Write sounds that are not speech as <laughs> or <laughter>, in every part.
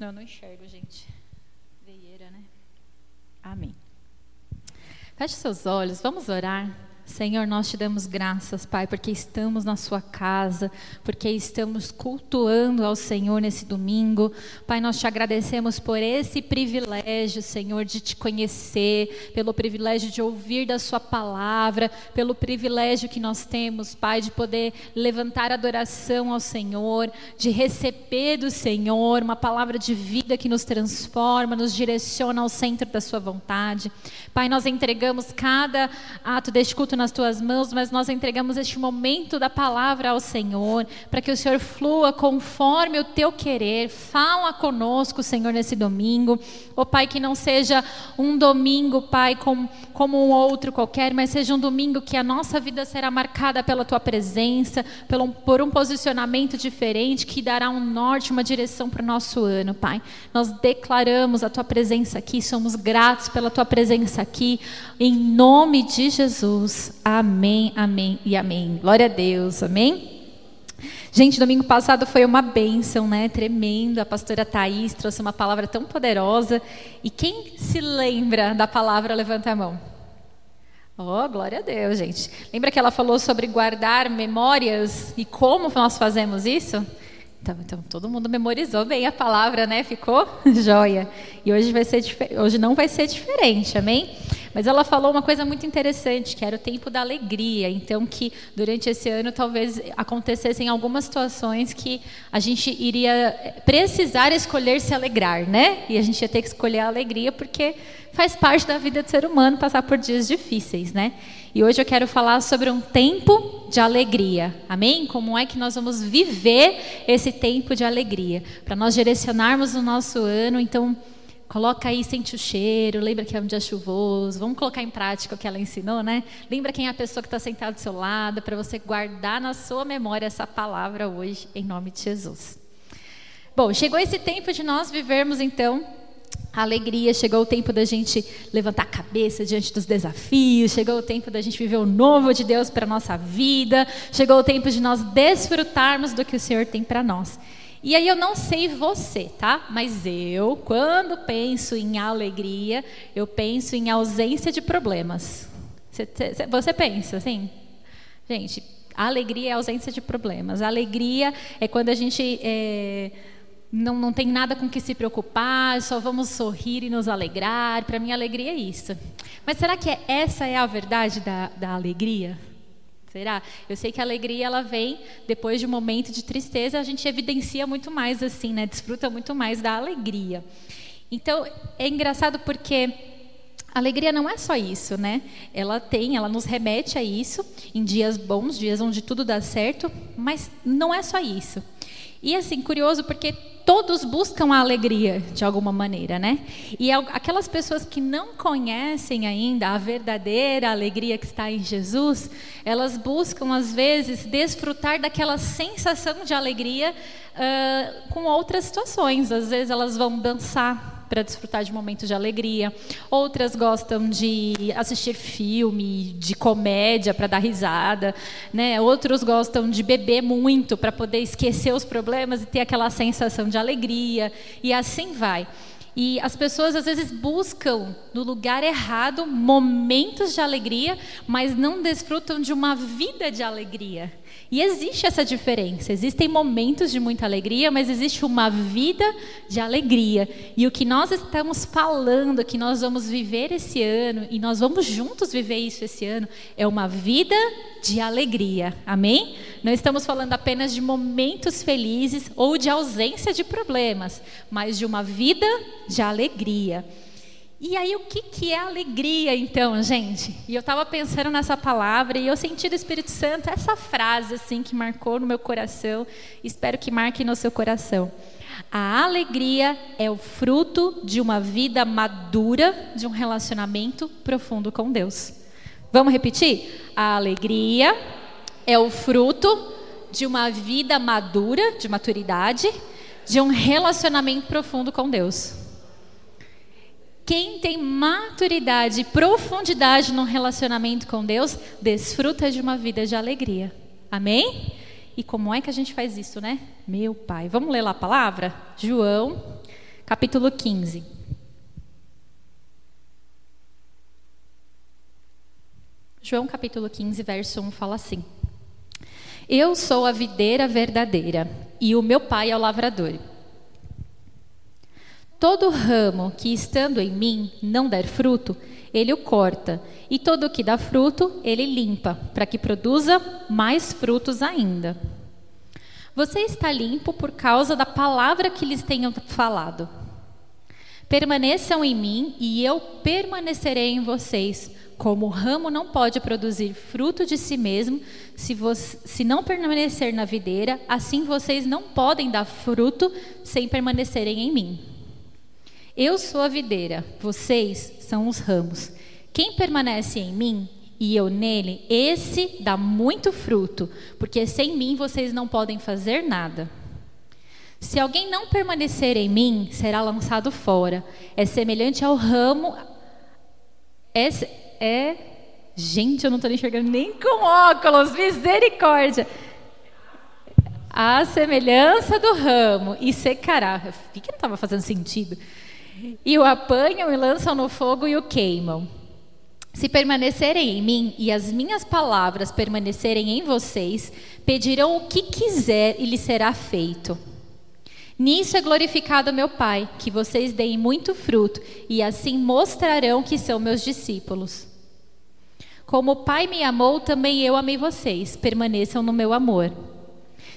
senão eu não enxergo, gente. Veieira, né? Amém. Feche seus olhos, vamos orar. Senhor, nós te damos graças, Pai, porque estamos na Sua casa, porque estamos cultuando ao Senhor nesse domingo. Pai, nós te agradecemos por esse privilégio, Senhor, de te conhecer, pelo privilégio de ouvir da Sua palavra, pelo privilégio que nós temos, Pai, de poder levantar adoração ao Senhor, de receber do Senhor uma palavra de vida que nos transforma, nos direciona ao centro da Sua vontade. Pai, nós entregamos cada ato deste culto nas tuas mãos, mas nós entregamos este momento da palavra ao Senhor, para que o Senhor flua conforme o teu querer. Fala conosco, Senhor, nesse domingo. Ó oh, Pai, que não seja um domingo, Pai, como, como um outro qualquer, mas seja um domingo que a nossa vida será marcada pela tua presença, pelo, por um posicionamento diferente que dará um norte, uma direção para o nosso ano, Pai. Nós declaramos a tua presença aqui, somos gratos pela tua presença aqui, em nome de Jesus. Amém, amém e amém. Glória a Deus, amém? Gente, domingo passado foi uma bênção, né? Tremendo. A pastora Thaís trouxe uma palavra tão poderosa. E quem se lembra da palavra, levanta a mão. Oh, glória a Deus, gente. Lembra que ela falou sobre guardar memórias e como nós fazemos isso? Então, então, todo mundo memorizou bem a palavra, né? Ficou <laughs> joia. E hoje vai ser hoje não vai ser diferente, amém? Mas ela falou uma coisa muito interessante, que era o tempo da alegria. Então, que durante esse ano talvez acontecessem algumas situações que a gente iria precisar escolher se alegrar, né? E a gente ia ter que escolher a alegria porque faz parte da vida do ser humano passar por dias difíceis, né? E hoje eu quero falar sobre um tempo de alegria. Amém? Como é que nós vamos viver esse tempo de alegria? Para nós direcionarmos o nosso ano, então Coloca aí, sente o cheiro, lembra que é um dia chuvoso. Vamos colocar em prática o que ela ensinou, né? Lembra quem é a pessoa que está sentada do seu lado, para você guardar na sua memória essa palavra hoje, em nome de Jesus. Bom, chegou esse tempo de nós vivermos, então, a alegria, chegou o tempo da gente levantar a cabeça diante dos desafios, chegou o tempo da gente viver o novo de Deus para a nossa vida, chegou o tempo de nós desfrutarmos do que o Senhor tem para nós. E aí eu não sei você, tá? Mas eu, quando penso em alegria, eu penso em ausência de problemas. Você, pensa assim? Gente, alegria é ausência de problemas. Alegria é quando a gente é, não, não tem nada com que se preocupar, só vamos sorrir e nos alegrar. Para mim, alegria é isso. Mas será que é, essa é a verdade da, da alegria? Será? Eu sei que a alegria ela vem depois de um momento de tristeza, a gente evidencia muito mais assim, né? Desfruta muito mais da alegria. Então, é engraçado porque a alegria não é só isso, né? Ela tem, ela nos remete a isso em dias bons, dias onde tudo dá certo, mas não é só isso. E assim, curioso porque todos buscam a alegria de alguma maneira, né? E aquelas pessoas que não conhecem ainda a verdadeira alegria que está em Jesus, elas buscam às vezes desfrutar daquela sensação de alegria uh, com outras situações. Às vezes elas vão dançar para desfrutar de momentos de alegria. Outras gostam de assistir filme, de comédia para dar risada, né? Outros gostam de beber muito para poder esquecer os problemas e ter aquela sensação de alegria e assim vai. E as pessoas às vezes buscam no lugar errado momentos de alegria, mas não desfrutam de uma vida de alegria. E existe essa diferença. Existem momentos de muita alegria, mas existe uma vida de alegria. E o que nós estamos falando, que nós vamos viver esse ano, e nós vamos juntos viver isso esse ano, é uma vida de alegria. Amém? Não estamos falando apenas de momentos felizes ou de ausência de problemas, mas de uma vida de alegria. E aí, o que, que é alegria, então, gente? E eu estava pensando nessa palavra e eu senti do Espírito Santo essa frase, assim, que marcou no meu coração. Espero que marque no seu coração. A alegria é o fruto de uma vida madura, de um relacionamento profundo com Deus. Vamos repetir? A alegria é o fruto de uma vida madura, de maturidade, de um relacionamento profundo com Deus. Quem tem maturidade e profundidade no relacionamento com Deus, desfruta de uma vida de alegria. Amém? E como é que a gente faz isso, né? Meu Pai. Vamos ler lá a palavra? João, capítulo 15. João capítulo 15, verso 1 fala assim: Eu sou a videira verdadeira e o meu pai é o lavrador. Todo ramo que estando em mim não der fruto, ele o corta, e todo o que dá fruto, ele limpa, para que produza mais frutos ainda. Você está limpo por causa da palavra que lhes tenho falado. Permaneçam em mim e eu permanecerei em vocês. Como o ramo não pode produzir fruto de si mesmo se, você, se não permanecer na videira, assim vocês não podem dar fruto sem permanecerem em mim. Eu sou a videira, vocês são os ramos. Quem permanece em mim e eu nele, esse dá muito fruto, porque sem mim vocês não podem fazer nada. Se alguém não permanecer em mim, será lançado fora. É semelhante ao ramo. É, é gente, eu não estou enxergando nem com óculos. Misericórdia. A semelhança do ramo e secará. Vi que não estava fazendo sentido. E o apanham e lançam no fogo e o queimam. Se permanecerem em mim e as minhas palavras permanecerem em vocês, pedirão o que quiser e lhes será feito. Nisso é glorificado meu Pai, que vocês deem muito fruto e assim mostrarão que são meus discípulos. Como o Pai me amou, também eu amei vocês. Permaneçam no meu amor.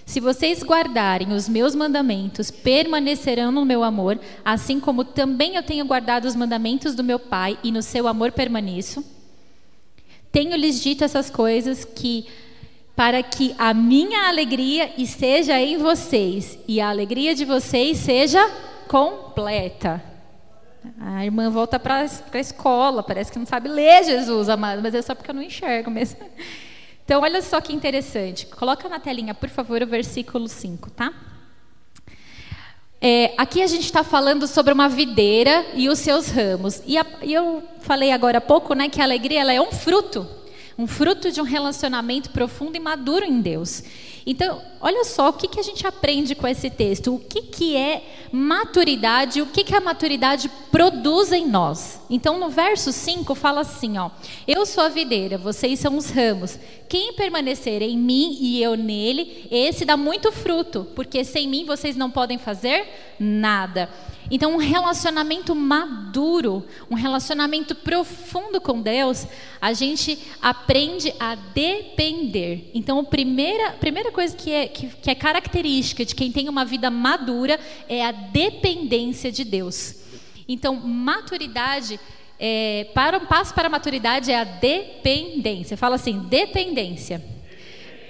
Se vocês guardarem os meus mandamentos, permanecerão no meu amor, assim como também eu tenho guardado os mandamentos do meu Pai e no seu amor permaneço. Tenho-lhes dito essas coisas que para que a minha alegria esteja em vocês e a alegria de vocês seja completa. A irmã volta para a escola, parece que não sabe ler Jesus, amado, mas é só porque eu não enxergo mesmo. Então, olha só que interessante. Coloca na telinha, por favor, o versículo 5, tá? É, aqui a gente está falando sobre uma videira e os seus ramos. E, a, e, eu falei agora há pouco né, que a alegria ela é um fruto. Um fruto de um relacionamento profundo e maduro em Deus. Então, olha só o que, que a gente aprende com esse texto. O que, que é maturidade, o que, que a maturidade produz em nós. Então, no verso 5 fala assim: ó, Eu sou a videira, vocês são os ramos. Quem permanecer em mim e eu nele, esse dá muito fruto, porque sem mim vocês não podem fazer nada. Então, um relacionamento maduro, um relacionamento profundo com Deus, a gente aprende a depender. Então, a primeira, primeira coisa que é, que, que é característica de quem tem uma vida madura é a dependência de Deus. Então, maturidade, é, para um passo para a maturidade é a dependência. Fala assim, dependência.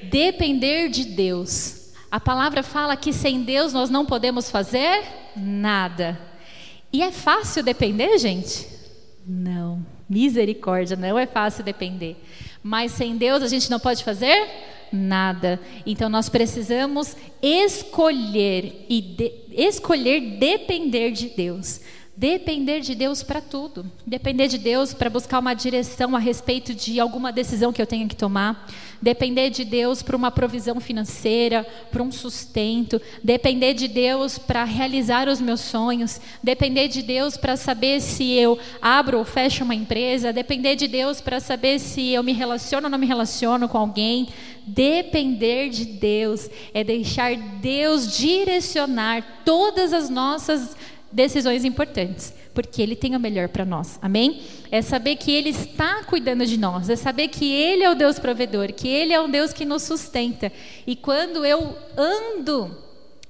Depender de Deus. A palavra fala que sem Deus nós não podemos fazer nada. E é fácil depender, gente? Não. Misericórdia, não é fácil depender. Mas sem Deus a gente não pode fazer nada. Então nós precisamos escolher e de, escolher depender de Deus. Depender de Deus para tudo. Depender de Deus para buscar uma direção a respeito de alguma decisão que eu tenha que tomar. Depender de Deus para uma provisão financeira, para um sustento. Depender de Deus para realizar os meus sonhos. Depender de Deus para saber se eu abro ou fecho uma empresa. Depender de Deus para saber se eu me relaciono ou não me relaciono com alguém. Depender de Deus é deixar Deus direcionar todas as nossas decisões importantes, porque Ele tem o melhor para nós, amém? É saber que Ele está cuidando de nós, é saber que Ele é o Deus provedor, que Ele é o Deus que nos sustenta. E quando eu ando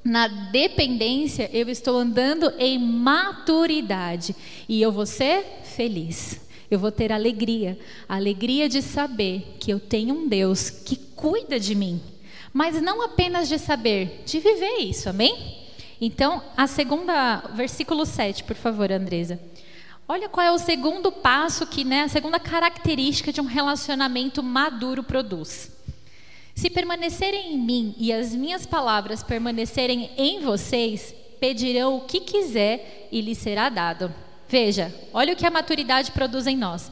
na dependência, eu estou andando em maturidade e eu vou ser feliz. Eu vou ter alegria, alegria de saber que eu tenho um Deus que cuida de mim, mas não apenas de saber, de viver isso, amém? Então, a segunda, versículo 7, por favor, Andresa. Olha qual é o segundo passo que, né, a segunda característica de um relacionamento maduro produz. Se permanecerem em mim e as minhas palavras permanecerem em vocês, pedirão o que quiser e lhes será dado. Veja, olha o que a maturidade produz em nós.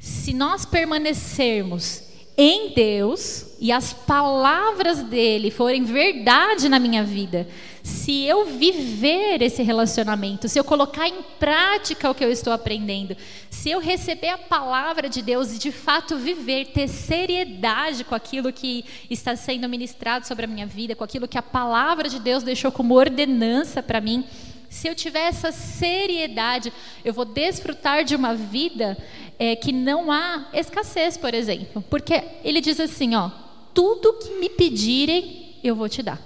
Se nós permanecermos em Deus e as palavras dele forem verdade na minha vida, se eu viver esse relacionamento, se eu colocar em prática o que eu estou aprendendo, se eu receber a palavra de Deus e de fato viver, ter seriedade com aquilo que está sendo ministrado sobre a minha vida, com aquilo que a palavra de Deus deixou como ordenança para mim, se eu tiver essa seriedade, eu vou desfrutar de uma vida é, que não há escassez, por exemplo. Porque ele diz assim: ó, tudo que me pedirem, eu vou te dar.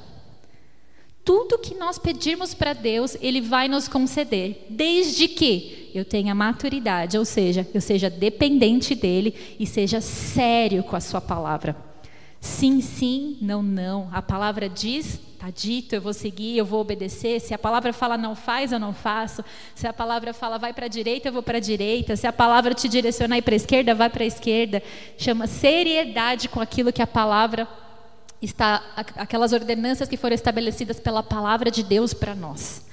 Tudo que nós pedirmos para Deus, Ele vai nos conceder, desde que eu tenha maturidade, ou seja, eu seja dependente dEle e seja sério com a Sua palavra. Sim, sim, não, não. A palavra diz, está dito, eu vou seguir, eu vou obedecer. Se a palavra fala não faz, eu não faço. Se a palavra fala vai para a direita, eu vou para a direita. Se a palavra te direcionar ir para a esquerda, vai para a esquerda. Chama seriedade com aquilo que a palavra está, aquelas ordenanças que foram estabelecidas pela palavra de Deus para nós.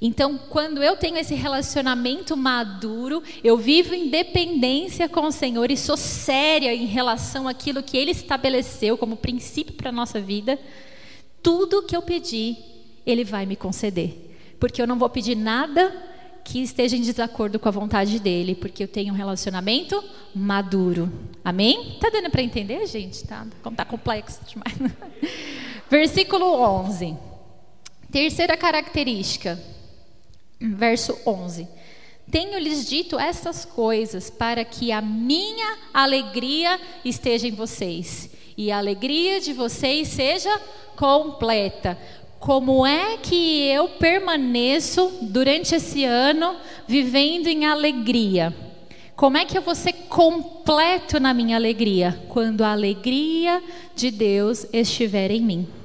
Então, quando eu tenho esse relacionamento maduro, eu vivo em dependência com o Senhor e sou séria em relação àquilo que Ele estabeleceu como princípio para a nossa vida, tudo que eu pedir, Ele vai me conceder. Porque eu não vou pedir nada que esteja em desacordo com a vontade dele, porque eu tenho um relacionamento maduro. Amém? Tá dando para entender, gente? Tá, como tá complexo demais. <laughs> Versículo 11. Terceira característica verso 11. Tenho-lhes dito essas coisas para que a minha alegria esteja em vocês e a alegria de vocês seja completa. Como é que eu permaneço durante esse ano vivendo em alegria? Como é que eu vou ser completo na minha alegria? Quando a alegria de Deus estiver em mim.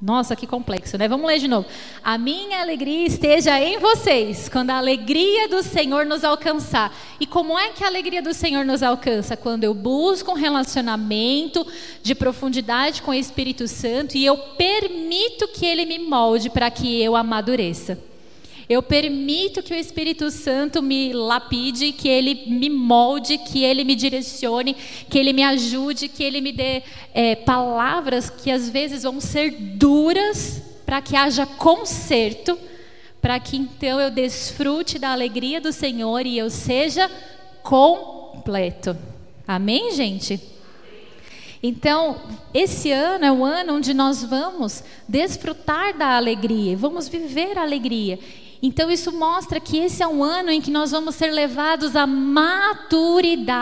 Nossa, que complexo, né? Vamos ler de novo. A minha alegria esteja em vocês, quando a alegria do Senhor nos alcançar. E como é que a alegria do Senhor nos alcança? Quando eu busco um relacionamento de profundidade com o Espírito Santo e eu permito que ele me molde para que eu amadureça. Eu permito que o Espírito Santo me lapide, que ele me molde, que ele me direcione, que ele me ajude, que ele me dê é, palavras que às vezes vão ser duras para que haja conserto, para que então eu desfrute da alegria do Senhor e eu seja completo. Amém, gente? Então, esse ano é o ano onde nós vamos desfrutar da alegria, vamos viver a alegria. Então, isso mostra que esse é um ano em que nós vamos ser levados à maturidade.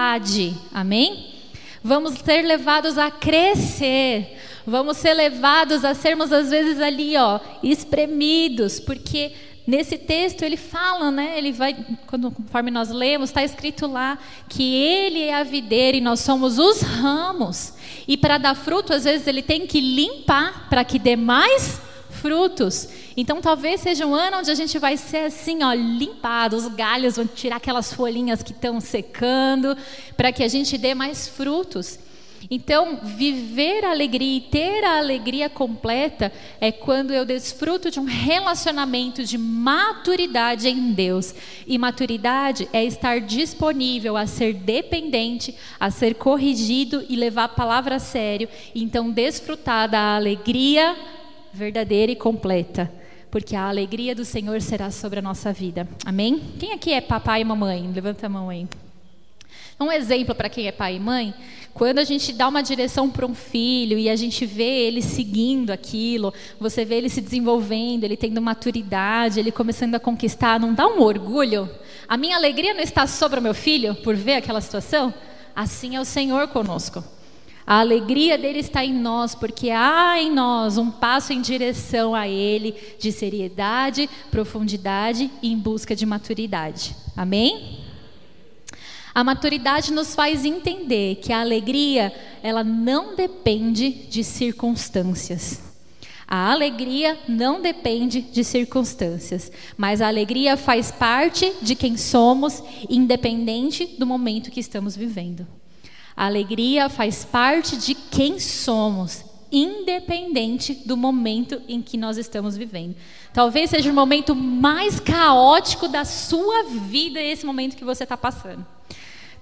Amém? Vamos ser levados a crescer. Vamos ser levados a sermos, às vezes, ali, ó, espremidos, porque Nesse texto ele fala, né? Ele vai, quando, conforme nós lemos, está escrito lá que ele é a videira e nós somos os ramos. E para dar fruto, às vezes ele tem que limpar para que dê mais frutos. Então talvez seja um ano onde a gente vai ser assim, ó, limpado, os galhos vão tirar aquelas folhinhas que estão secando, para que a gente dê mais frutos. Então, viver a alegria e ter a alegria completa é quando eu desfruto de um relacionamento de maturidade em Deus. E maturidade é estar disponível a ser dependente, a ser corrigido e levar a palavra a sério. Então, desfrutar da alegria verdadeira e completa, porque a alegria do Senhor será sobre a nossa vida. Amém? Quem aqui é papai e mamãe? Levanta a mão aí. Um exemplo para quem é pai e mãe, quando a gente dá uma direção para um filho e a gente vê ele seguindo aquilo, você vê ele se desenvolvendo, ele tendo maturidade, ele começando a conquistar, não dá um orgulho? A minha alegria não está sobre o meu filho por ver aquela situação? Assim é o Senhor conosco. A alegria dele está em nós, porque há em nós um passo em direção a ele de seriedade, profundidade e em busca de maturidade. Amém? A maturidade nos faz entender que a alegria, ela não depende de circunstâncias. A alegria não depende de circunstâncias, mas a alegria faz parte de quem somos, independente do momento que estamos vivendo. A alegria faz parte de quem somos, independente do momento em que nós estamos vivendo. Talvez seja o momento mais caótico da sua vida esse momento que você está passando.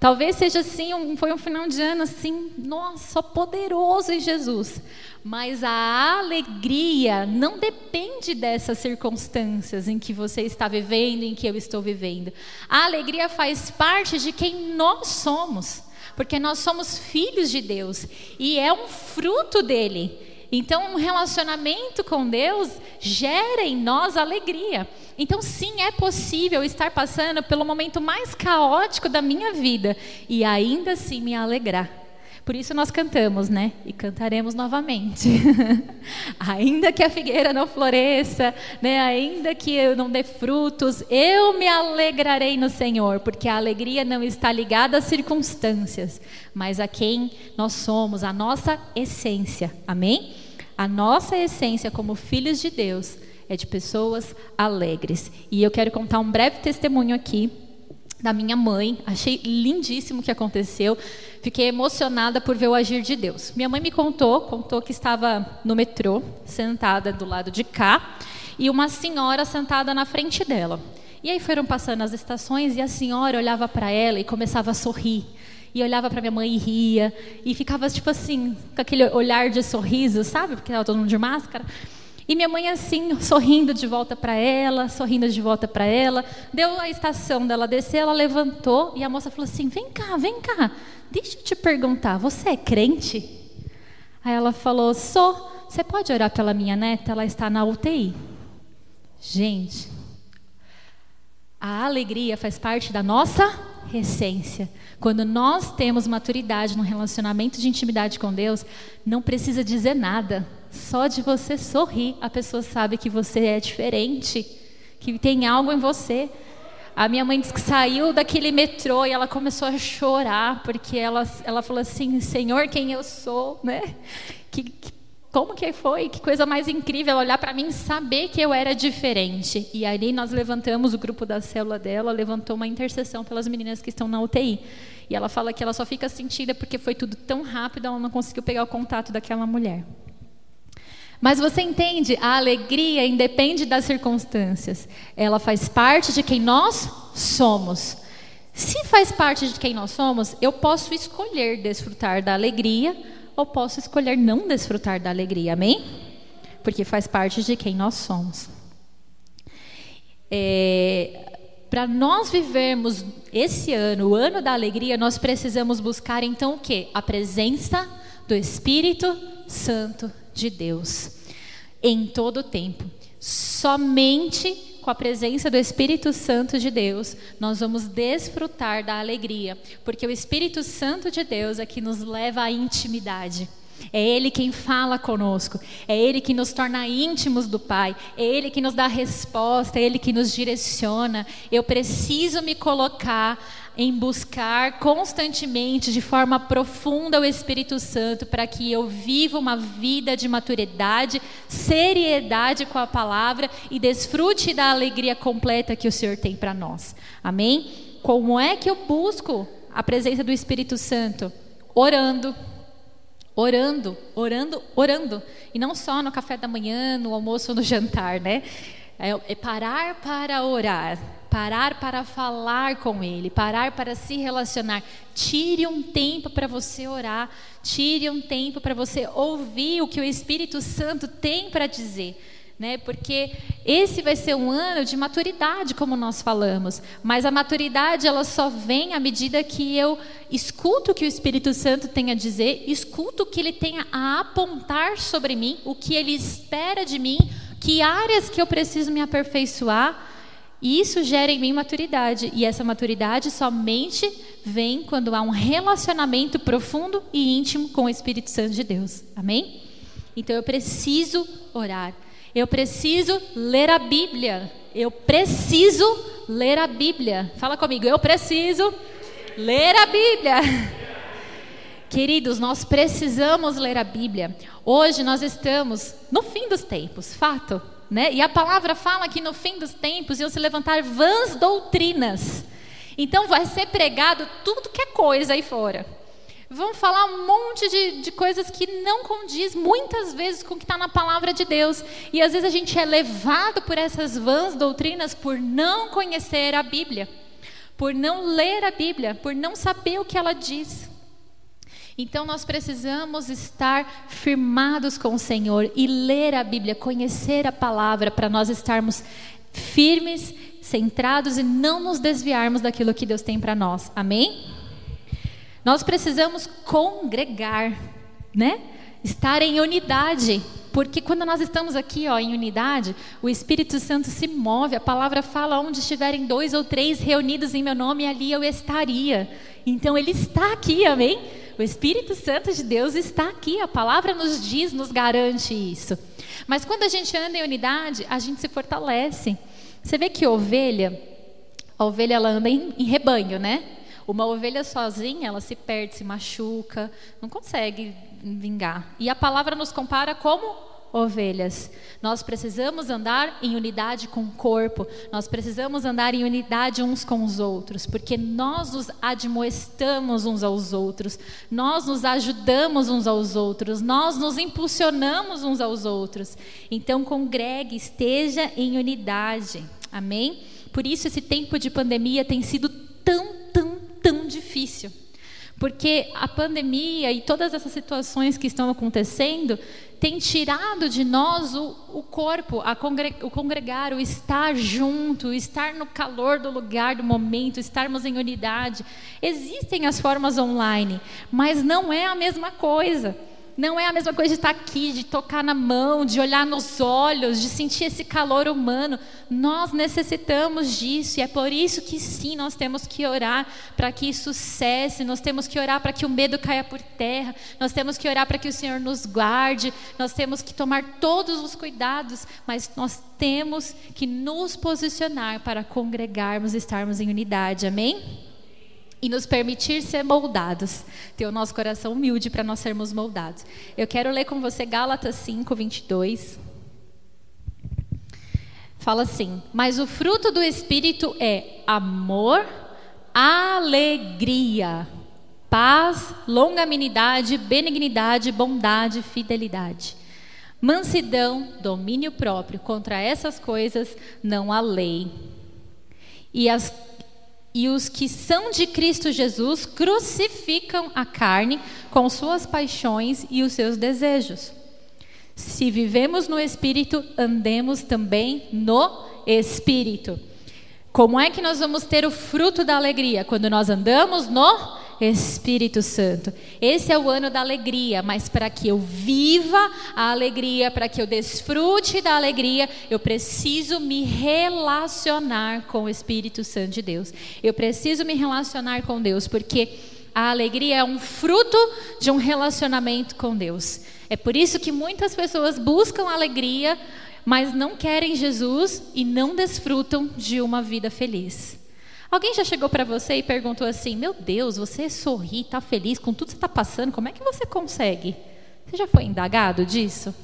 Talvez seja assim, um, foi um final de ano assim, nossa, poderoso em Jesus. Mas a alegria não depende dessas circunstâncias em que você está vivendo, em que eu estou vivendo. A alegria faz parte de quem nós somos, porque nós somos filhos de Deus e é um fruto dele. Então, um relacionamento com Deus gera em nós alegria. Então, sim, é possível estar passando pelo momento mais caótico da minha vida e ainda assim me alegrar. Por isso nós cantamos, né? E cantaremos novamente. <laughs> ainda que a figueira não floresça, né? ainda que eu não dê frutos, eu me alegrarei no Senhor, porque a alegria não está ligada às circunstâncias, mas a quem nós somos, a nossa essência. Amém? A nossa essência como filhos de Deus é de pessoas alegres. E eu quero contar um breve testemunho aqui da minha mãe. Achei lindíssimo o que aconteceu. Fiquei emocionada por ver o agir de Deus. Minha mãe me contou, contou que estava no metrô, sentada do lado de cá, e uma senhora sentada na frente dela. E aí foram passando as estações e a senhora olhava para ela e começava a sorrir e olhava para minha mãe e ria, e ficava tipo assim, com aquele olhar de sorriso, sabe? Porque estava todo mundo de máscara. E minha mãe assim, sorrindo de volta para ela, sorrindo de volta para ela. Deu a estação dela descer, ela levantou e a moça falou assim: "Vem cá, vem cá. Deixa eu te perguntar, você é crente?" Aí ela falou: "Sou. Você pode orar pela minha neta? Ela está na UTI." Gente, a alegria faz parte da nossa essência. Quando nós temos maturidade no relacionamento de intimidade com Deus, não precisa dizer nada. Só de você sorrir, a pessoa sabe que você é diferente, que tem algo em você. A minha mãe disse que saiu daquele metrô e ela começou a chorar, porque ela, ela falou assim: Senhor, quem eu sou, né? Que, que como que foi? Que coisa mais incrível olhar para mim e saber que eu era diferente. E aí nós levantamos o grupo da célula dela, levantou uma intercessão pelas meninas que estão na UTI. E ela fala que ela só fica sentida porque foi tudo tão rápido, ela não conseguiu pegar o contato daquela mulher. Mas você entende, a alegria independe das circunstâncias. Ela faz parte de quem nós somos. Se faz parte de quem nós somos, eu posso escolher desfrutar da alegria ou posso escolher não desfrutar da alegria, amém? Porque faz parte de quem nós somos. É, Para nós vivermos esse ano, o ano da alegria, nós precisamos buscar então o que? A presença do Espírito Santo de Deus em todo o tempo. Somente com a presença do Espírito Santo de Deus, nós vamos desfrutar da alegria, porque o Espírito Santo de Deus é que nos leva à intimidade. É Ele quem fala conosco, é Ele que nos torna íntimos do Pai, é Ele que nos dá resposta, é Ele que nos direciona. Eu preciso me colocar em buscar constantemente, de forma profunda, o Espírito Santo, para que eu viva uma vida de maturidade, seriedade com a palavra e desfrute da alegria completa que o Senhor tem para nós. Amém? Como é que eu busco a presença do Espírito Santo? Orando. Orando, orando, orando. E não só no café da manhã, no almoço no jantar, né? É, é parar para orar parar para falar com Ele, parar para se relacionar. Tire um tempo para você orar, tire um tempo para você ouvir o que o Espírito Santo tem para dizer. Né? Porque esse vai ser um ano de maturidade, como nós falamos. Mas a maturidade ela só vem à medida que eu escuto o que o Espírito Santo tem a dizer, escuto o que ele tem a apontar sobre mim, o que ele espera de mim, que áreas que eu preciso me aperfeiçoar e isso gera em mim maturidade. E essa maturidade somente vem quando há um relacionamento profundo e íntimo com o Espírito Santo de Deus. Amém? Então eu preciso orar. Eu preciso ler a Bíblia. Eu preciso ler a Bíblia. Fala comigo, eu preciso ler a Bíblia. Queridos, nós precisamos ler a Bíblia. Hoje nós estamos no fim dos tempos, fato. Né? E a palavra fala que no fim dos tempos iam se levantar vãs doutrinas. Então vai ser pregado tudo que é coisa aí fora. Vão falar um monte de, de coisas que não condiz muitas vezes com o que está na palavra de Deus. E às vezes a gente é levado por essas vãs doutrinas por não conhecer a Bíblia. por não ler a Bíblia, por não saber o que ela diz. Então nós precisamos estar firmados com o Senhor e ler a Bíblia, conhecer a palavra para nós estarmos firmes, centrados e não nos desviarmos daquilo que Deus tem para nós. Amém? Nós precisamos congregar, né? Estar em unidade. Porque quando nós estamos aqui ó, em unidade, o Espírito Santo se move, a palavra fala onde estiverem dois ou três reunidos em meu nome, ali eu estaria. Então ele está aqui, amém? O Espírito Santo de Deus está aqui, a palavra nos diz, nos garante isso. Mas quando a gente anda em unidade, a gente se fortalece. Você vê que ovelha, a ovelha ela anda em, em rebanho, né? Uma ovelha sozinha, ela se perde, se machuca, não consegue vingar. E a palavra nos compara como ovelhas. Nós precisamos andar em unidade com o corpo, nós precisamos andar em unidade uns com os outros, porque nós nos admoestamos uns aos outros, nós nos ajudamos uns aos outros, nós nos impulsionamos uns aos outros. Então, congregue, esteja em unidade. Amém? Por isso, esse tempo de pandemia tem sido tão, tão, difícil. Porque a pandemia e todas essas situações que estão acontecendo tem tirado de nós o, o corpo, congre, o congregar, o estar junto, o estar no calor do lugar, do momento, estarmos em unidade. Existem as formas online, mas não é a mesma coisa. Não é a mesma coisa de estar aqui, de tocar na mão, de olhar nos olhos, de sentir esse calor humano. Nós necessitamos disso e é por isso que sim, nós temos que orar para que isso cesse, nós temos que orar para que o medo caia por terra, nós temos que orar para que o Senhor nos guarde, nós temos que tomar todos os cuidados, mas nós temos que nos posicionar para congregarmos estarmos em unidade. Amém? E nos permitir ser moldados, ter o nosso coração humilde para nós sermos moldados. Eu quero ler com você Gálatas 5, 22. Fala assim: Mas o fruto do Espírito é amor, alegria, paz, longanimidade, benignidade, bondade, fidelidade. Mansidão, domínio próprio, contra essas coisas não há lei. E as e os que são de Cristo Jesus crucificam a carne com suas paixões e os seus desejos. Se vivemos no Espírito, andemos também no Espírito. Como é que nós vamos ter o fruto da alegria? Quando nós andamos no Espírito Santo. Esse é o ano da alegria, mas para que eu viva a alegria, para que eu desfrute da alegria, eu preciso me relacionar com o Espírito Santo de Deus. Eu preciso me relacionar com Deus, porque a alegria é um fruto de um relacionamento com Deus. É por isso que muitas pessoas buscam alegria, mas não querem Jesus e não desfrutam de uma vida feliz. Alguém já chegou para você e perguntou assim: Meu Deus, você sorri, está feliz com tudo que você está passando, como é que você consegue? Você já foi indagado disso?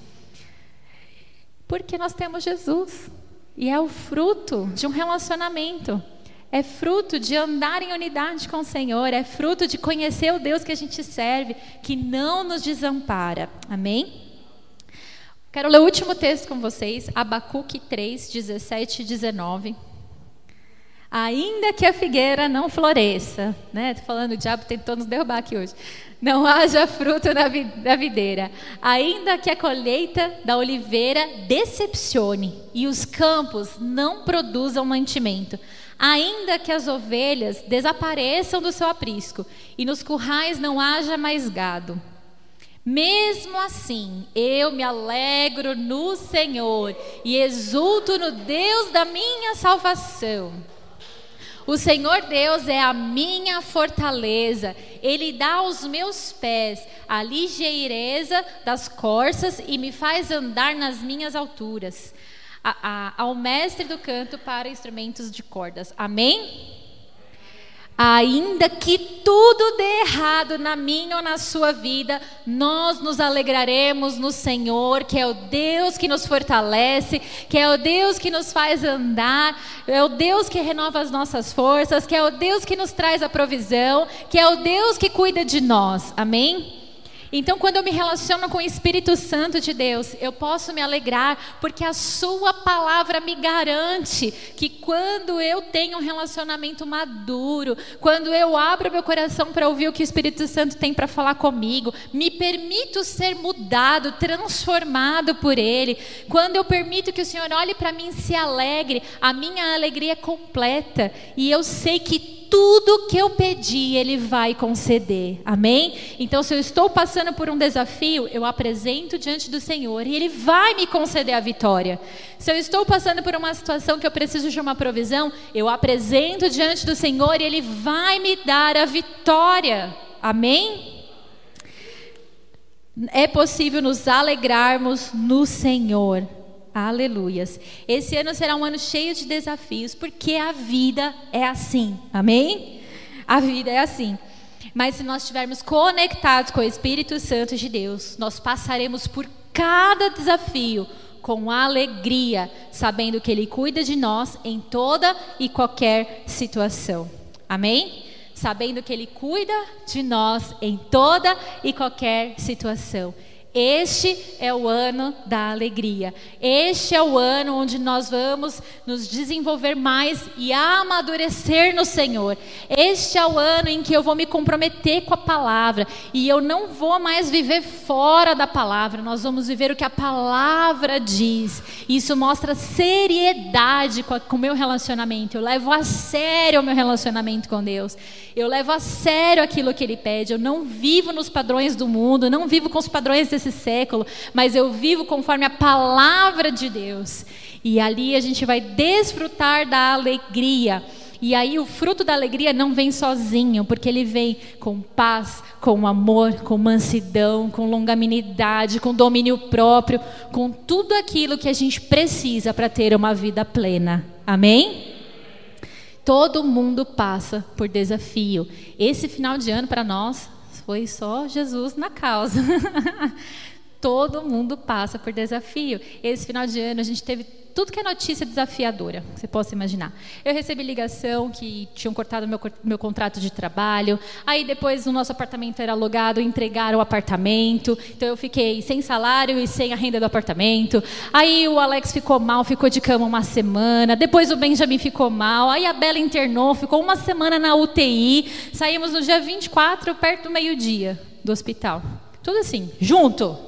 Porque nós temos Jesus. E é o fruto de um relacionamento. É fruto de andar em unidade com o Senhor. É fruto de conhecer o Deus que a gente serve, que não nos desampara. Amém? Quero ler o último texto com vocês, Abacuque 3, 17 e 19. Ainda que a figueira não floresça, né? Tô falando, o diabo tentou nos derrubar aqui hoje. Não haja fruto na, vi na videira. Ainda que a colheita da oliveira decepcione e os campos não produzam mantimento. Ainda que as ovelhas desapareçam do seu aprisco e nos currais não haja mais gado. Mesmo assim, eu me alegro no Senhor e exulto no Deus da minha salvação. O Senhor Deus é a minha fortaleza. Ele dá aos meus pés a ligeireza das corças e me faz andar nas minhas alturas. A, a, ao mestre do canto para instrumentos de cordas. Amém? Ainda que tudo dê errado na minha ou na sua vida, nós nos alegraremos no Senhor, que é o Deus que nos fortalece, que é o Deus que nos faz andar, é o Deus que renova as nossas forças, que é o Deus que nos traz a provisão, que é o Deus que cuida de nós. Amém? Então, quando eu me relaciono com o Espírito Santo de Deus, eu posso me alegrar, porque a Sua palavra me garante que quando eu tenho um relacionamento maduro, quando eu abro meu coração para ouvir o que o Espírito Santo tem para falar comigo, me permito ser mudado, transformado por Ele, quando eu permito que o Senhor olhe para mim e se alegre, a minha alegria é completa. E eu sei que tudo que eu pedi, Ele vai conceder. Amém? Então, se eu estou passando por um desafio, eu apresento diante do Senhor e Ele vai me conceder a vitória. Se eu estou passando por uma situação que eu preciso de uma provisão, eu apresento diante do Senhor e Ele vai me dar a vitória. Amém? É possível nos alegrarmos no Senhor. Aleluias. Esse ano será um ano cheio de desafios, porque a vida é assim. Amém? A vida é assim. Mas se nós estivermos conectados com o Espírito Santo de Deus, nós passaremos por cada desafio com alegria, sabendo que Ele cuida de nós em toda e qualquer situação. Amém? Sabendo que Ele cuida de nós em toda e qualquer situação. Este é o ano da alegria. Este é o ano onde nós vamos nos desenvolver mais e amadurecer no Senhor. Este é o ano em que eu vou me comprometer com a palavra e eu não vou mais viver fora da palavra. Nós vamos viver o que a palavra diz. Isso mostra seriedade com o meu relacionamento. Eu levo a sério o meu relacionamento com Deus. Eu levo a sério aquilo que Ele pede. Eu não vivo nos padrões do mundo, não vivo com os padrões desse século, mas eu vivo conforme a palavra de Deus. E ali a gente vai desfrutar da alegria. E aí o fruto da alegria não vem sozinho, porque ele vem com paz, com amor, com mansidão, com longanimidade, com domínio próprio, com tudo aquilo que a gente precisa para ter uma vida plena. Amém? Todo mundo passa por desafio. Esse final de ano para nós foi só Jesus na causa. <laughs> Todo mundo passa por desafio. Esse final de ano a gente teve tudo que é notícia desafiadora, você possa imaginar. Eu recebi ligação que tinham cortado meu, meu contrato de trabalho, aí depois o nosso apartamento era alugado, entregaram o apartamento, então eu fiquei sem salário e sem a renda do apartamento. Aí o Alex ficou mal, ficou de cama uma semana, depois o Benjamin ficou mal, aí a Bela internou, ficou uma semana na UTI, saímos no dia 24, perto do meio-dia do hospital. Tudo assim, junto.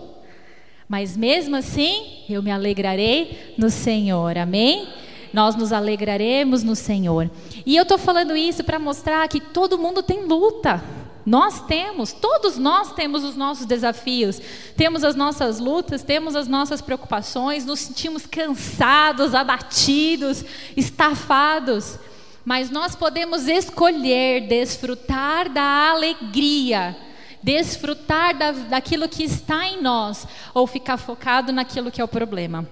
Mas mesmo assim, eu me alegrarei no Senhor. Amém? Nós nos alegraremos no Senhor. E eu estou falando isso para mostrar que todo mundo tem luta. Nós temos, todos nós temos os nossos desafios, temos as nossas lutas, temos as nossas preocupações, nos sentimos cansados, abatidos, estafados, mas nós podemos escolher desfrutar da alegria desfrutar da, daquilo que está em nós ou ficar focado naquilo que é o problema.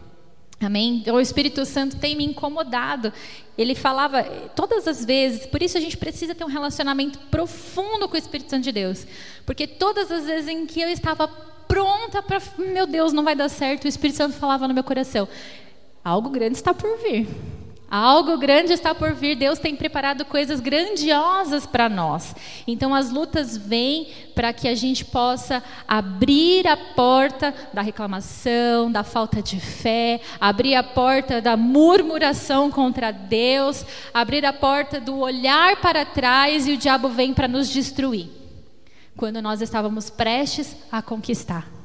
Amém? Então, o Espírito Santo tem me incomodado. Ele falava todas as vezes, por isso a gente precisa ter um relacionamento profundo com o Espírito Santo de Deus. Porque todas as vezes em que eu estava pronta para, meu Deus, não vai dar certo, o Espírito Santo falava no meu coração: algo grande está por vir. Algo grande está por vir, Deus tem preparado coisas grandiosas para nós. Então as lutas vêm para que a gente possa abrir a porta da reclamação, da falta de fé, abrir a porta da murmuração contra Deus, abrir a porta do olhar para trás e o diabo vem para nos destruir. Quando nós estávamos prestes a conquistar.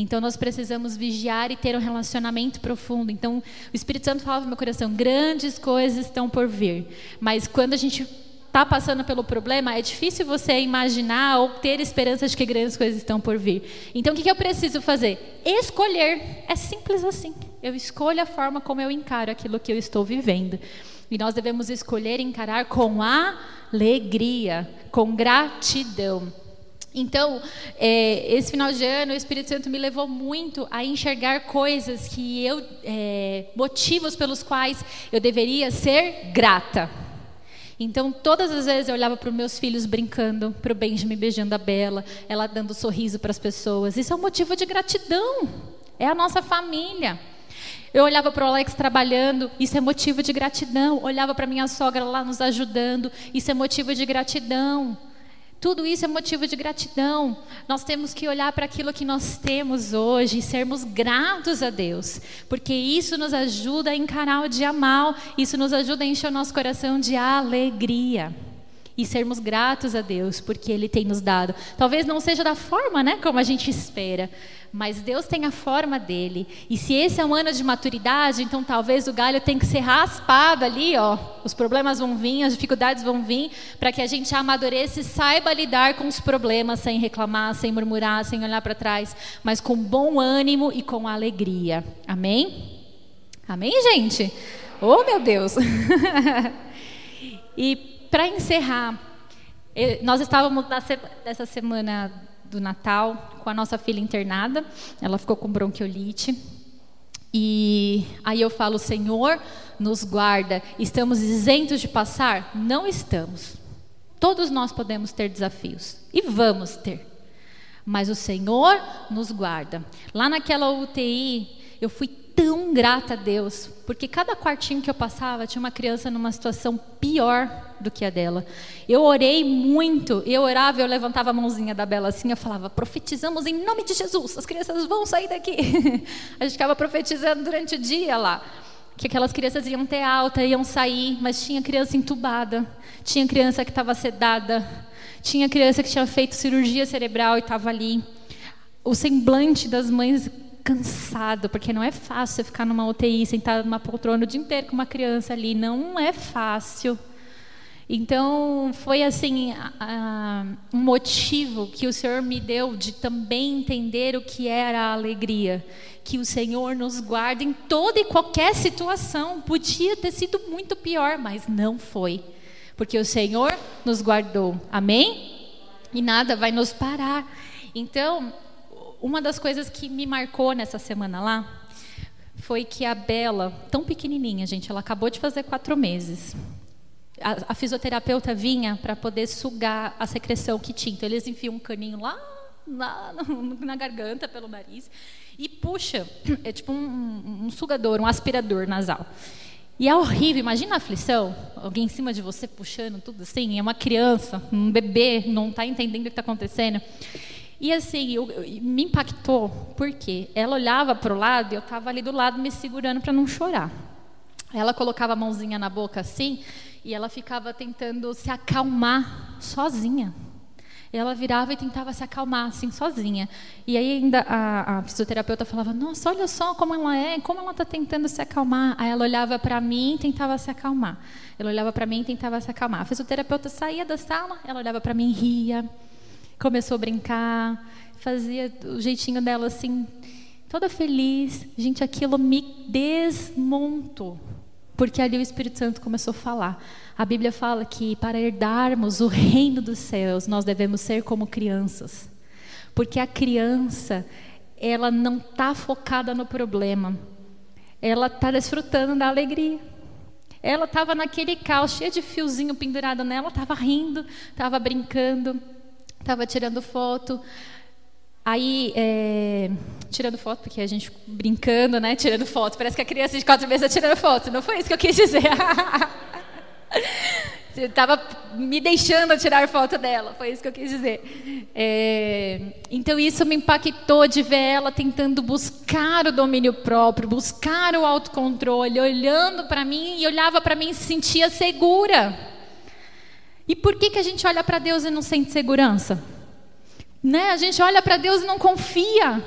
Então nós precisamos vigiar e ter um relacionamento profundo. Então o Espírito Santo falava no meu coração: grandes coisas estão por vir. Mas quando a gente está passando pelo problema, é difícil você imaginar ou ter esperança de que grandes coisas estão por vir. Então o que, eu preciso fazer? Escolher. É simples assim. Eu escolho a forma como eu encaro aquilo que eu estou vivendo. E nós devemos escolher encarar com alegria, com gratidão. Então, é, esse final de ano, o Espírito Santo me levou muito a enxergar coisas que eu, é, motivos pelos quais eu deveria ser grata. Então, todas as vezes eu olhava para os meus filhos brincando, para o Benjamin beijando a Bela, ela dando sorriso para as pessoas. Isso é um motivo de gratidão. É a nossa família. Eu olhava para o Alex trabalhando, isso é motivo de gratidão. Olhava para minha sogra lá nos ajudando, isso é motivo de gratidão Tudo isso é motivo de gratidão. Nós temos que olhar para aquilo que nós temos hoje e sermos gratos a Deus, porque isso nos ajuda a encarar o dia mal, isso nos ajuda a encher o nosso coração de alegria e sermos gratos a Deus porque Ele tem nos dado. Talvez não seja da forma, né, como a gente espera, mas Deus tem a forma dele. E se esse é um ano de maturidade, então talvez o galho tenha que ser raspado ali, ó. Os problemas vão vir, as dificuldades vão vir, para que a gente amadureça e saiba lidar com os problemas sem reclamar, sem murmurar, sem olhar para trás, mas com bom ânimo e com alegria. Amém? Amém, gente? Oh, meu Deus! <laughs> e para encerrar, nós estávamos nessa semana do Natal com a nossa filha internada. Ela ficou com bronquiolite. E aí eu falo, Senhor, nos guarda. Estamos isentos de passar? Não estamos. Todos nós podemos ter desafios e vamos ter. Mas o Senhor nos guarda. Lá naquela UTI, eu fui tão grata a Deus, porque cada quartinho que eu passava tinha uma criança numa situação pior do que a dela. Eu orei muito, eu orava, eu levantava a mãozinha da Bela assim, eu falava: profetizamos em nome de Jesus, as crianças vão sair daqui. <laughs> a gente ficava profetizando durante o dia lá. Que aquelas crianças iam ter alta, iam sair, mas tinha criança entubada, tinha criança que estava sedada, tinha criança que tinha feito cirurgia cerebral e estava ali. O semblante das mães cansado, porque não é fácil ficar numa UTI, sentado numa poltrona o dia inteiro com uma criança ali, não é fácil. Então, foi assim, um motivo que o Senhor me deu de também entender o que era a alegria. Que o Senhor nos guarda em toda e qualquer situação. Podia ter sido muito pior, mas não foi. Porque o Senhor nos guardou. Amém? E nada vai nos parar. Então, uma das coisas que me marcou nessa semana lá foi que a Bela, tão pequenininha, gente, ela acabou de fazer quatro meses. A, a fisioterapeuta vinha para poder sugar a secreção que tinha. Então, eles enfiam um caninho lá na, na garganta, pelo nariz, e puxa, <clears throat> é tipo um, um sugador, um aspirador nasal. E é horrível, imagina a aflição, alguém em cima de você puxando tudo assim, é uma criança, um bebê, não está entendendo o que está acontecendo. E assim, eu, eu, me impactou, porque ela olhava para o lado e eu estava ali do lado me segurando para não chorar. Ela colocava a mãozinha na boca assim e ela ficava tentando se acalmar sozinha. Ela virava e tentava se acalmar assim sozinha. E aí ainda a, a fisioterapeuta falava: Nossa, olha só como ela é, como ela está tentando se acalmar. Aí ela olhava para mim e tentava se acalmar. Ela olhava para mim e tentava se acalmar. A fisioterapeuta saía da sala, ela olhava para mim e ria começou a brincar, fazia o jeitinho dela assim, toda feliz. Gente, aquilo me desmontou. Porque ali o Espírito Santo começou a falar. A Bíblia fala que para herdarmos o reino dos céus, nós devemos ser como crianças. Porque a criança, ela não está focada no problema. Ela está desfrutando da alegria. Ela estava naquele caos, cheio de fiozinho pendurado nela, estava rindo, estava brincando. Estava tirando foto. Aí, é, tirando foto, porque a gente brincando, né? Tirando foto. Parece que a criança de quatro meses está tirando foto. Não foi isso que eu quis dizer. <laughs> Estava me deixando tirar foto dela, foi isso que eu quis dizer. É, então isso me impactou de ver ela tentando buscar o domínio próprio, buscar o autocontrole, olhando para mim e olhava para mim e se sentia segura. E por que, que a gente olha para Deus e não sente segurança? Né? A gente olha para Deus e não confia.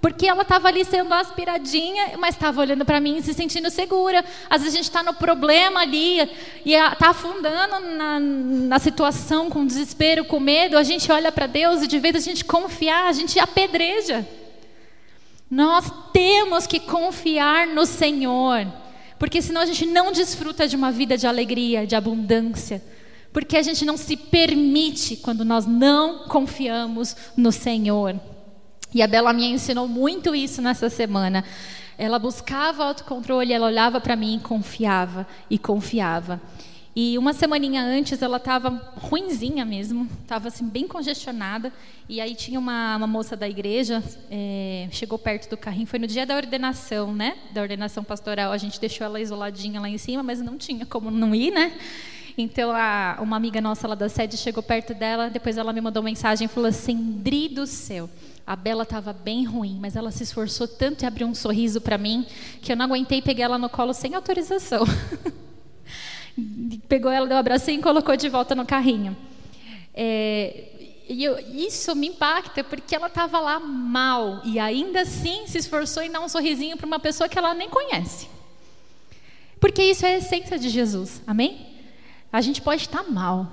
Porque ela estava ali sendo aspiradinha, mas estava olhando para mim e se sentindo segura. Às vezes a gente está no problema ali e está afundando na, na, situação com desespero, com medo. A gente olha para Deus e de vez a gente confiar, a gente apedreja. Nós temos que confiar no Senhor, porque senão a gente não desfruta de uma vida de alegria, de abundância porque a gente não se permite quando nós não confiamos no Senhor. E a Bela me ensinou muito isso nessa semana. Ela buscava autocontrole, ela olhava para mim e confiava, e confiava. E uma semaninha antes ela estava ruinzinha mesmo, estava assim bem congestionada. E aí tinha uma, uma moça da igreja, é, chegou perto do carrinho, foi no dia da ordenação, né? Da ordenação pastoral, a gente deixou ela isoladinha lá em cima, mas não tinha como não ir, né? Então, a, uma amiga nossa lá da sede chegou perto dela, depois ela me mandou mensagem e falou assim: Dri do céu. A Bela estava bem ruim, mas ela se esforçou tanto e abriu um sorriso para mim que eu não aguentei peguei ela no colo sem autorização. <laughs> Pegou ela, deu um abracinho e colocou de volta no carrinho. É, e eu, isso me impacta porque ela estava lá mal e ainda assim se esforçou em dar um sorrisinho para uma pessoa que ela nem conhece. Porque isso é a essência de Jesus, amém? A gente pode estar mal,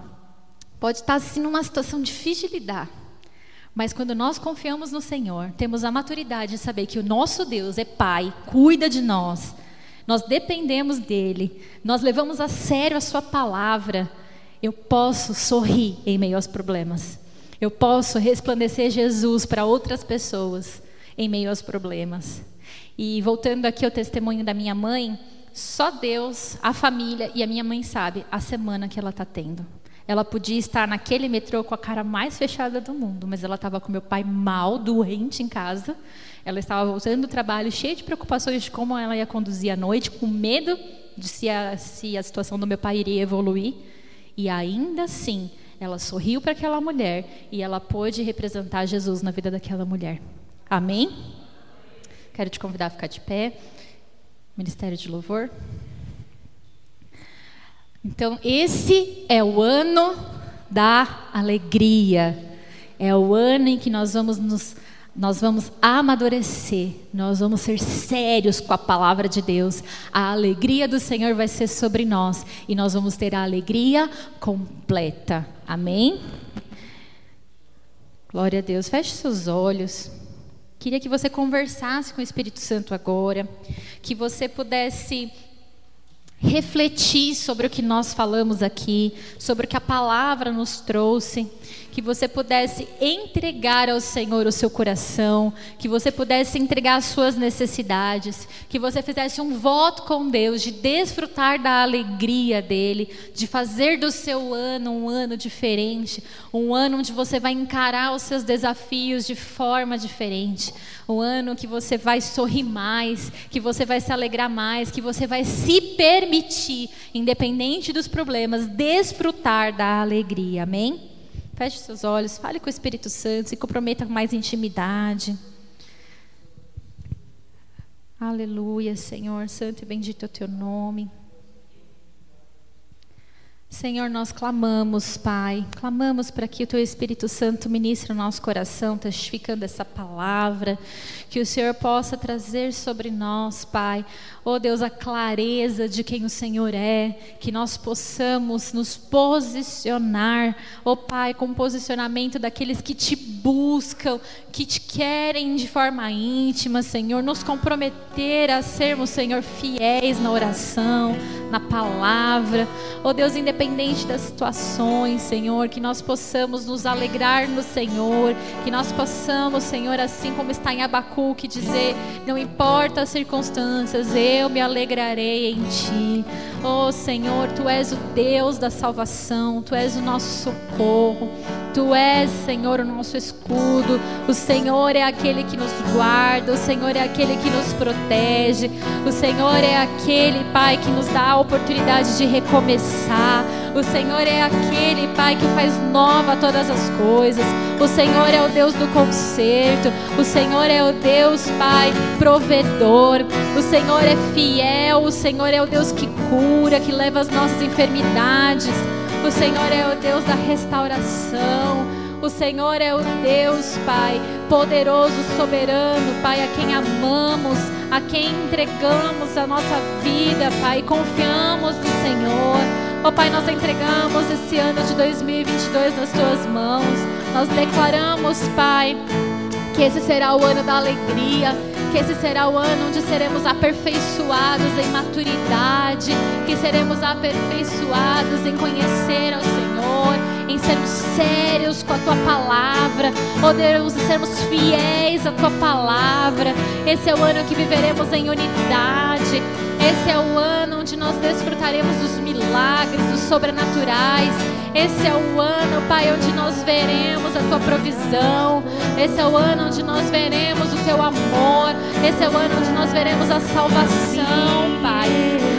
pode estar assim numa situação difícil de lidar. Mas quando nós confiamos no Senhor, temos a maturidade de saber que o nosso Deus é Pai, cuida de nós, nós dependemos dEle, nós levamos a sério a Sua palavra. Eu posso sorrir em meio aos problemas, eu posso resplandecer Jesus para outras pessoas em meio aos problemas. E voltando aqui ao testemunho da minha mãe, só Deus, a família e a minha mãe sabe a semana que ela está tendo. Ela podia estar naquele metrô com a cara mais fechada do mundo, mas ela estava com meu pai mal, doente em casa. Ela estava voltando do trabalho, cheia de preocupações de como ela ia conduzir a noite, com medo de se a, se a situação do meu pai iria evoluir. E ainda assim, ela sorriu para aquela mulher e ela pôde representar Jesus na vida daquela mulher. Amém? Quero te convidar a ficar de pé. Ministério de Louvor. Então, esse é o ano da alegria. É o ano em que nós vamos nos nós vamos amadurecer, nós vamos ser sérios com a palavra de Deus. A alegria do Senhor vai ser sobre nós e nós vamos ter a alegria completa. Amém? Glória a Deus. Feche seus olhos. Queria que você conversasse com o Espírito Santo agora, que você pudesse refletir sobre o que nós falamos aqui, sobre o que a palavra nos trouxe que você pudesse entregar ao Senhor o seu coração, que você pudesse entregar as suas necessidades, que você fizesse um voto com Deus de desfrutar da alegria dele, de fazer do seu ano um ano diferente, um ano onde você vai encarar os seus desafios de forma diferente, um ano que você vai sorrir mais, que você vai se alegrar mais, que você vai se permitir, independente dos problemas, desfrutar da alegria. Amém? Feche seus olhos, fale com o Espírito Santo, se comprometa com mais intimidade. Aleluia, Senhor, santo e bendito é o teu nome. Senhor, nós clamamos, Pai, clamamos para que o Teu Espírito Santo ministre o nosso coração, testificando essa palavra, que o Senhor possa trazer sobre nós, Pai, oh Deus, a clareza de quem o Senhor é, que nós possamos nos posicionar, oh Pai, com o posicionamento daqueles que te buscam, que te querem de forma íntima, Senhor, nos comprometer a sermos, Senhor, fiéis na oração, na palavra, oh Deus, independente independente das situações, Senhor, que nós possamos nos alegrar no Senhor, que nós possamos, Senhor, assim como está em Abacuque, dizer: não importa as circunstâncias, eu me alegrarei em Ti. Oh Senhor, Tu és o Deus da salvação, Tu és o nosso socorro, Tu és, Senhor, o nosso escudo, o Senhor é aquele que nos guarda, o Senhor é aquele que nos protege, o Senhor é aquele, Pai, que nos dá a oportunidade de recomeçar. O Senhor é aquele, Pai, que faz nova todas as coisas. O Senhor é o Deus do conserto. O Senhor é o Deus, Pai, provedor. O Senhor é fiel. O Senhor é o Deus que cura, que leva as nossas enfermidades. O Senhor é o Deus da restauração. O Senhor é o Deus, Pai, poderoso, soberano, Pai, a quem amamos, a quem entregamos a nossa vida, Pai, confiamos no Senhor. Pai, nós entregamos esse ano de 2022 nas tuas mãos. Nós declaramos, Pai, que esse será o ano da alegria, que esse será o ano onde seremos aperfeiçoados em maturidade, que seremos aperfeiçoados em conhecer ao Senhor, em sermos sérios com a tua palavra, em sermos fiéis à tua palavra. Esse é o ano que viveremos em unidade. Esse é o ano onde nós desfrutaremos dos milagres, dos sobrenaturais. Esse é o ano, Pai, onde nós veremos a tua provisão. Esse é o ano onde nós veremos o teu amor. Esse é o ano onde nós veremos a salvação, Pai.